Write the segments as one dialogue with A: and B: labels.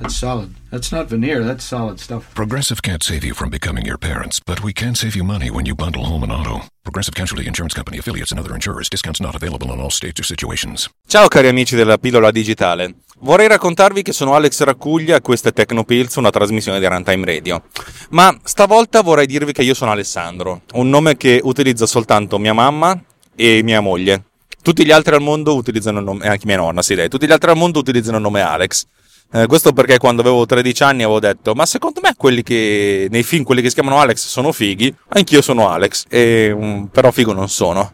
A: That's solid. That's not veneer, that's solid stuff.
B: Progressive can't save you from becoming your parents, but we can save you money when you bundle home and auto. Progressive Casualty Insurance Company affiliates and other insurers. Discounts not available in all states or situations.
C: Ciao cari amici della pillola digitale. Vorrei raccontarvi che sono Alex Raccuglia e questa è Tecnopills, una trasmissione di Runtime Radio. Ma stavolta vorrei dirvi che io sono Alessandro, un nome che utilizza soltanto mia mamma e mia moglie. Tutti gli altri al mondo utilizzano il nome, e anche mia nonna, sì, lei. Tutti gli altri al mondo utilizzano il nome Alex. Eh, questo perché quando avevo 13 anni avevo detto: Ma secondo me quelli che nei film, quelli che si chiamano Alex, sono fighi. Anch'io sono Alex, e, um, però figo non sono.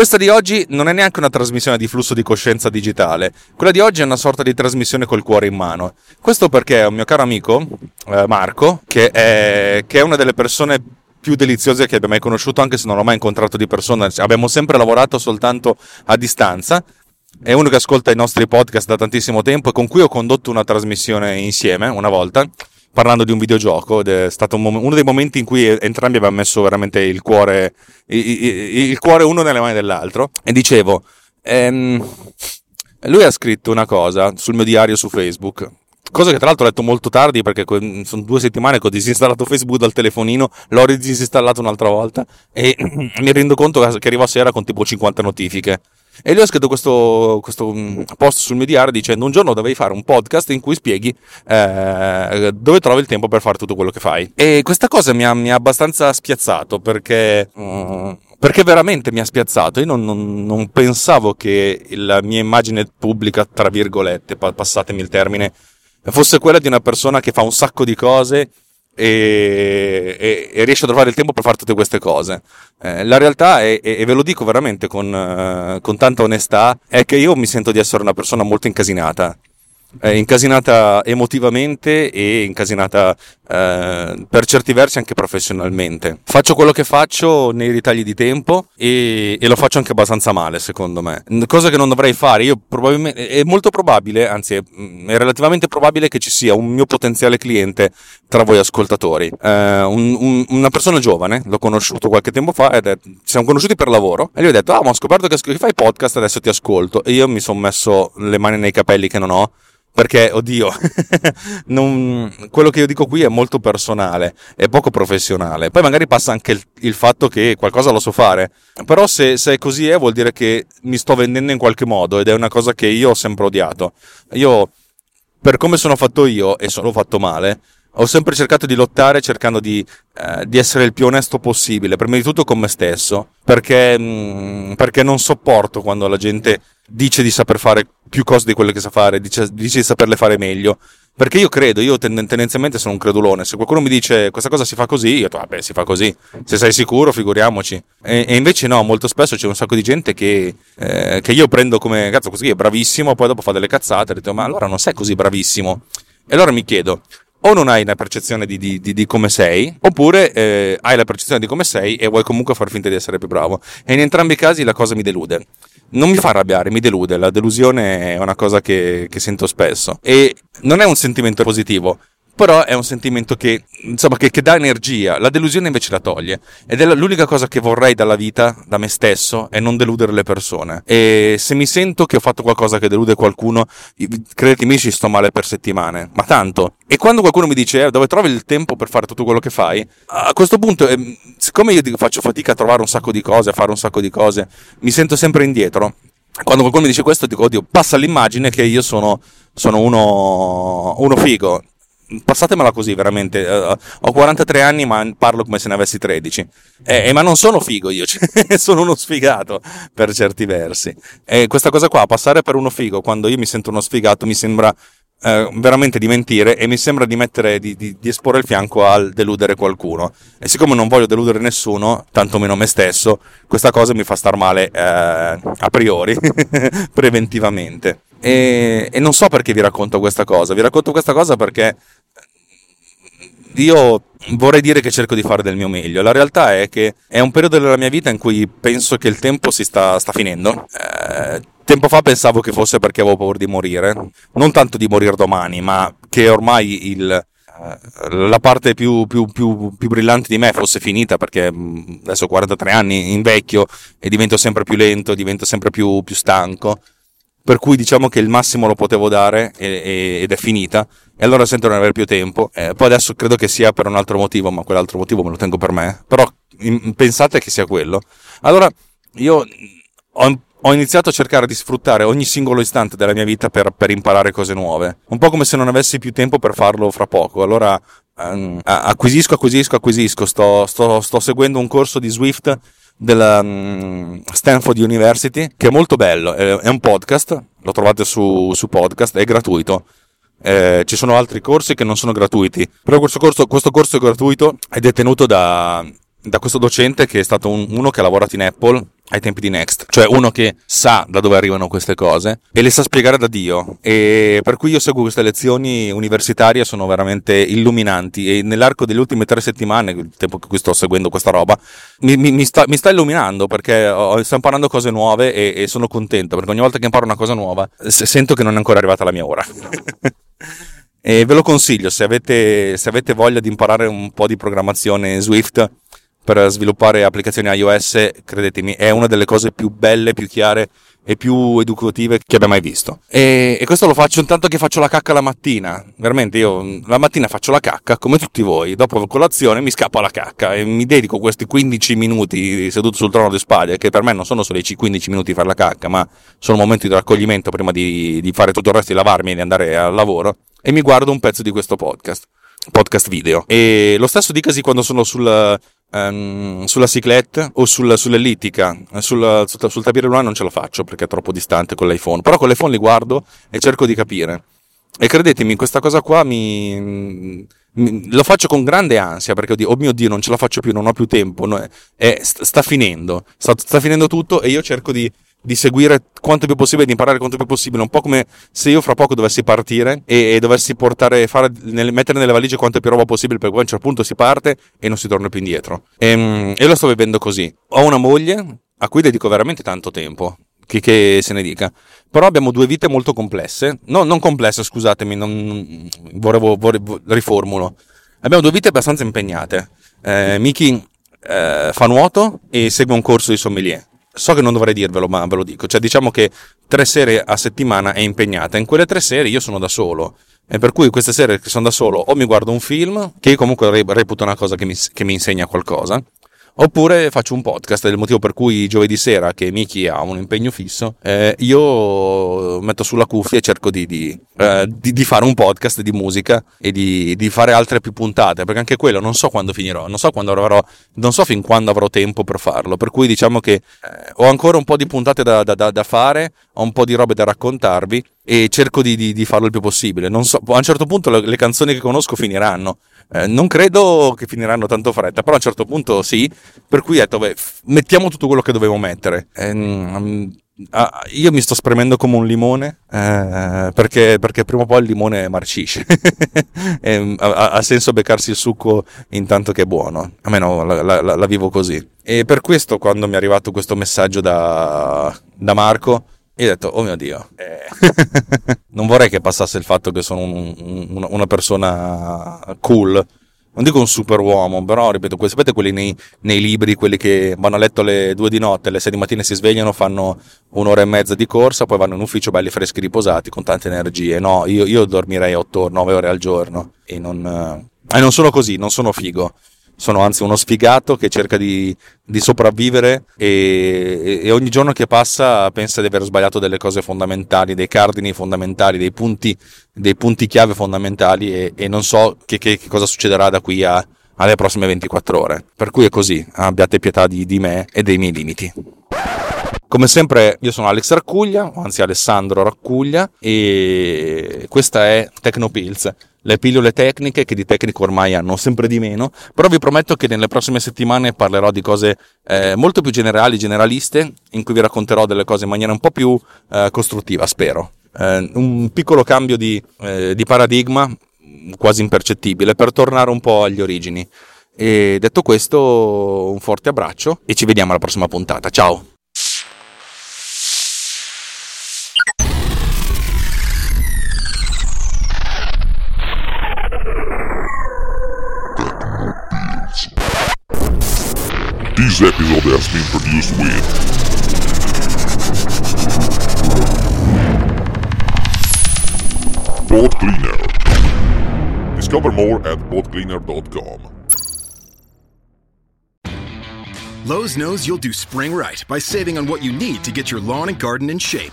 C: Questa di oggi non è neanche una trasmissione di flusso di coscienza digitale, quella di oggi è una sorta di trasmissione col cuore in mano. Questo perché un mio caro amico, eh, Marco, che è, che è una delle persone più deliziose che abbia mai conosciuto, anche se non l'ho mai incontrato di persona, abbiamo sempre lavorato soltanto a distanza. È uno che ascolta i nostri podcast da tantissimo tempo e con cui ho condotto una trasmissione insieme una volta parlando di un videogioco ed è stato un mom- uno dei momenti in cui entrambi abbiamo messo veramente il cuore, il, il, cuore uno nelle mani dell'altro. E dicevo, ehm, lui ha scritto una cosa sul mio diario su Facebook. Cosa che tra l'altro ho letto molto tardi perché sono due settimane che ho disinstallato Facebook dal telefonino, l'ho disinstallato un'altra volta e mi rendo conto che arrivo a sera con tipo 50 notifiche. E lui ha scritto questo, questo, mm, post sul mio diario dicendo un giorno dovevi fare un podcast in cui spieghi eh, dove trovi il tempo per fare tutto quello che fai. E questa cosa mi ha, mi ha abbastanza spiazzato perché... Uh, perché veramente mi ha spiazzato. Io non, non, non, pensavo che la mia immagine pubblica, tra virgolette, passatemi il termine, fosse quella di una persona che fa un sacco di cose e, e, e, riesce a trovare il tempo per fare tutte queste cose. Eh, la realtà è, e ve lo dico veramente con, uh, con tanta onestà, è che io mi sento di essere una persona molto incasinata eh, incasinata emotivamente e incasinata eh, per certi versi anche professionalmente. Faccio quello che faccio nei ritagli di tempo e, e, lo faccio anche abbastanza male, secondo me. Cosa che non dovrei fare. Io probabilmente è molto probabile, anzi è, è relativamente probabile che ci sia un mio potenziale cliente tra voi ascoltatori. Eh, un, un, una persona giovane, l'ho conosciuto qualche tempo fa ed è, ci siamo conosciuti per lavoro e gli ho detto "Ah, ma ho scoperto che fai podcast, adesso ti ascolto". E io mi sono messo le mani nei capelli che non ho perché, oddio, non, quello che io dico qui è molto personale, è poco professionale. Poi magari passa anche il, il fatto che qualcosa lo so fare, però se, se, così è vuol dire che mi sto vendendo in qualche modo ed è una cosa che io ho sempre odiato. Io, per come sono fatto io, e sono fatto male, ho sempre cercato di lottare cercando di, eh, di, essere il più onesto possibile, prima di tutto con me stesso, perché, mh, mm, perché non sopporto quando la gente dice di saper fare più cose di quelle che sa fare, dice, dice di saperle fare meglio. Perché io credo, io tendenzialmente sono un credulone. Se qualcuno mi dice questa cosa si fa così, io dico, vabbè, si fa così. Se sei sicuro, figuriamoci. E, e invece no, molto spesso c'è un sacco di gente che, eh, che io prendo come, cazzo, così è bravissimo, poi dopo fa delle cazzate, e dico, ma allora non sei così bravissimo. E allora mi chiedo, o non hai una percezione di, di, di, di come sei, oppure eh, hai la percezione di come sei e vuoi comunque far finta di essere più bravo. E in entrambi i casi la cosa mi delude. Non mi fa arrabbiare, mi delude. La delusione è una cosa che, che sento spesso. E non è un sentimento positivo, però è un sentimento che, insomma, che, che, dà energia. La delusione invece la toglie. Ed è l'unica cosa che vorrei dalla vita, da me stesso, è non deludere le persone. E se mi sento che ho fatto qualcosa che delude qualcuno, credetemi, ci sto male per settimane. Ma tanto. E quando qualcuno mi dice, eh, dove trovi il tempo per fare tutto quello che fai? A questo punto, eh, siccome io faccio fatica a trovare un sacco di cose, a fare un sacco di cose, mi sento sempre indietro quando qualcuno mi dice questo dico oddio passa l'immagine che io sono, sono uno, uno, figo passatemela così veramente. Uh, ho 43 anni, ma parlo come se ne avessi 13. Eh, eh, ma non sono figo io, cioè, sono uno sfigato per certi versi. E questa cosa qua, passare per uno figo quando io mi sento uno sfigato, mi sembra eh, veramente di mentire e mi sembra di mettere, di, di, di, esporre il fianco al deludere qualcuno. E siccome non voglio deludere nessuno, tantomeno me stesso, questa cosa mi fa star male eh, a priori, preventivamente. E, e non so perché vi racconto questa cosa, vi racconto questa cosa perché io vorrei dire che cerco di fare del mio meglio. La realtà è che è un periodo della mia vita in cui penso che il tempo si sta, sta finendo. Eh, tempo fa pensavo che fosse perché avevo paura di morire, non tanto di morire domani, ma che ormai il, eh, la parte più, più, più, più, brillante di me fosse finita perché mm, adesso ho 43 anni, invecchio e divento sempre più lento, divento sempre più, più stanco per cui diciamo che il massimo lo potevo dare e, e, ed è finita. E allora sento di non avere più tempo. Eh, poi adesso credo che sia per un altro motivo ma quell'altro motivo me lo tengo per me. Però in, pensate che sia quello. Allora io ho, ho, iniziato a cercare di sfruttare ogni singolo istante della mia vita per, per, imparare cose nuove. Un po' come se non avessi più tempo per farlo fra poco. Allora ehm, acquisisco acquisisco acquisisco. Sto, sto, sto seguendo un corso di Swift della um, Stanford University, che è molto bello, è, un podcast, lo trovate su, su podcast, è gratuito. Eh, ci sono altri corsi che non sono gratuiti, però questo corso, questo corso è gratuito è tenuto da, da questo docente che è stato un, uno che ha lavorato in Apple ai tempi di Next, cioè uno che sa da dove arrivano queste cose e le sa spiegare da Dio. E per cui io seguo queste lezioni universitarie sono veramente illuminanti. E nell'arco delle ultime tre settimane, il tempo che sto seguendo questa roba, mi, mi, mi, sta, mi sta, illuminando perché ho, sto imparando cose nuove e, e, sono contento perché ogni volta che imparo una cosa nuova sento che non è ancora arrivata la mia ora. e ve lo consiglio se avete, se avete voglia di imparare un po' di programmazione Swift per sviluppare applicazioni iOS, credetemi, è una delle cose più belle, più chiare e più educative che abbia mai visto. E, e, questo lo faccio intanto che faccio la cacca la mattina. Veramente io la mattina faccio la cacca come tutti voi, dopo colazione mi scappa la cacca e mi dedico questi 15 minuti seduto sul trono di spaglie, che per me non sono solo i 15 minuti di fare la cacca, ma sono momenti di raccoglimento prima di, di fare tutto il resto di lavarmi e di andare al lavoro e mi guardo un pezzo di questo podcast podcast video. E lo stesso dicasi quando sono sul, um, sulla ciclette o sul, sull'ellittica. Sul, sul, sul tapire lunare non ce la faccio perché è troppo distante con l'iPhone. Però con l'iPhone li guardo e cerco di capire. E credetemi, questa cosa qua mi, mi lo faccio con grande ansia perché dico, oh mio Dio, non ce la faccio più, non ho più tempo. No, è, sta finendo, sta, sta finendo tutto e io cerco di di seguire quanto più possibile, di imparare quanto più possibile, un po' come se io fra poco dovessi partire e, e dovessi portare, fare, nel, mettere nelle valigie quanto più roba possibile, perché poi a un certo punto si parte e non si torna più indietro. E, ehm, e lo sto vivendo così. Ho una moglie a cui dedico veramente tanto tempo, che, che, se ne dica. Però abbiamo due vite molto complesse, no, non complesse, scusatemi, non, volevo, volevo, riformulo. Abbiamo due vite abbastanza impegnate. Eh, Miki eh, fa nuoto e segue un corso di sommelier so che non dovrei dirvelo, ma ve lo dico. Cioè, diciamo che tre sere a settimana è impegnata. In quelle tre sere io sono da solo. E per cui queste sere che sono da solo o mi guardo un film, che io comunque reputo una cosa che mi, che mi insegna qualcosa, Oppure faccio un podcast, è il motivo per cui giovedì sera, che Miki ha un impegno fisso, eh, io metto sulla cuffia e cerco di, di, eh, di, di, fare un podcast di musica e di, fare altre più puntate, perché anche quello non so quando finirò, non so quando avrò, non so fin quando avrò tempo per farlo, per cui diciamo che eh, ho ancora un po' di puntate da, da, da, da fare, ho un po' di robe da raccontarvi e cerco di, farlo il più possibile. So, a un certo punto le, le canzoni che conosco finiranno, eh, non credo che finiranno tanto fretta, però a un certo punto sì, per cui ho detto, beh, mettiamo tutto quello che dovevo mettere. Eh, um, io mi sto spremendo come un limone eh, perché, perché, prima o poi il limone marcisce. e, ha, ha, senso beccarsi il succo intanto che è buono. A me no, la, la, la, vivo così. E per questo, quando mi è arrivato questo messaggio da, da Marco, io ho detto, oh mio Dio, eh. non vorrei che passasse il fatto che sono un, un, una persona cool. Non dico un super uomo, però ripeto, sapete quelli nei, nei, libri, quelli che vanno a letto alle due di notte, alle sei di mattina si svegliano, fanno un'ora e mezza di corsa, poi vanno in ufficio belli freschi riposati, con tante energie. No, io, io dormirei 8-9 ore al giorno e non, eh, e non sono così, non sono figo sono anzi uno sfigato che cerca di, di sopravvivere e, e, ogni giorno che passa pensa di aver sbagliato delle cose fondamentali, dei cardini fondamentali, dei punti, dei punti chiave fondamentali e, e non so che, che, che, cosa succederà da qui a, alle prossime 24 ore. Per cui è così, abbiate pietà di, di me e dei miei limiti. Come sempre io sono Alex Raccuglia, anzi Alessandro Raccuglia e questa è Tecnopills le pillole tecniche che di tecnico ormai hanno sempre di meno, però vi prometto che nelle prossime settimane parlerò di cose eh, molto più generali, generaliste, in cui vi racconterò delle cose in maniera un po' più eh, costruttiva, spero. eh, un piccolo cambio di, eh, di paradigma, quasi impercettibile, per tornare un po' agli origini. E detto questo, un forte abbraccio e ci vediamo alla prossima puntata. Ciao!
D: This episode has been produced with Boat Cleaner. Discover more at boatcleaner.com.
E: Lowe's knows you'll do spring right by saving on what you need to get your lawn and garden in shape.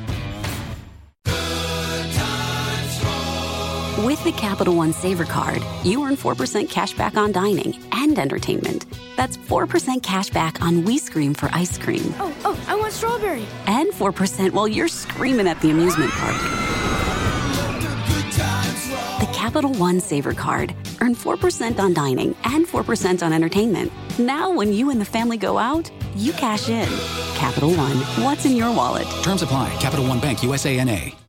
F: With the Capital One Saver Card, you earn 4% cash back on dining and entertainment. That's 4% cash back on We Scream for ice cream.
G: Oh, oh, I want strawberry.
F: And 4% while you're screaming at the amusement park. The Capital One Saver Card. Earn 4% on dining and 4% on entertainment. Now, when you and the family go out, you cash in. Capital One, what's in your wallet?
H: Terms apply. Capital One Bank USA NA.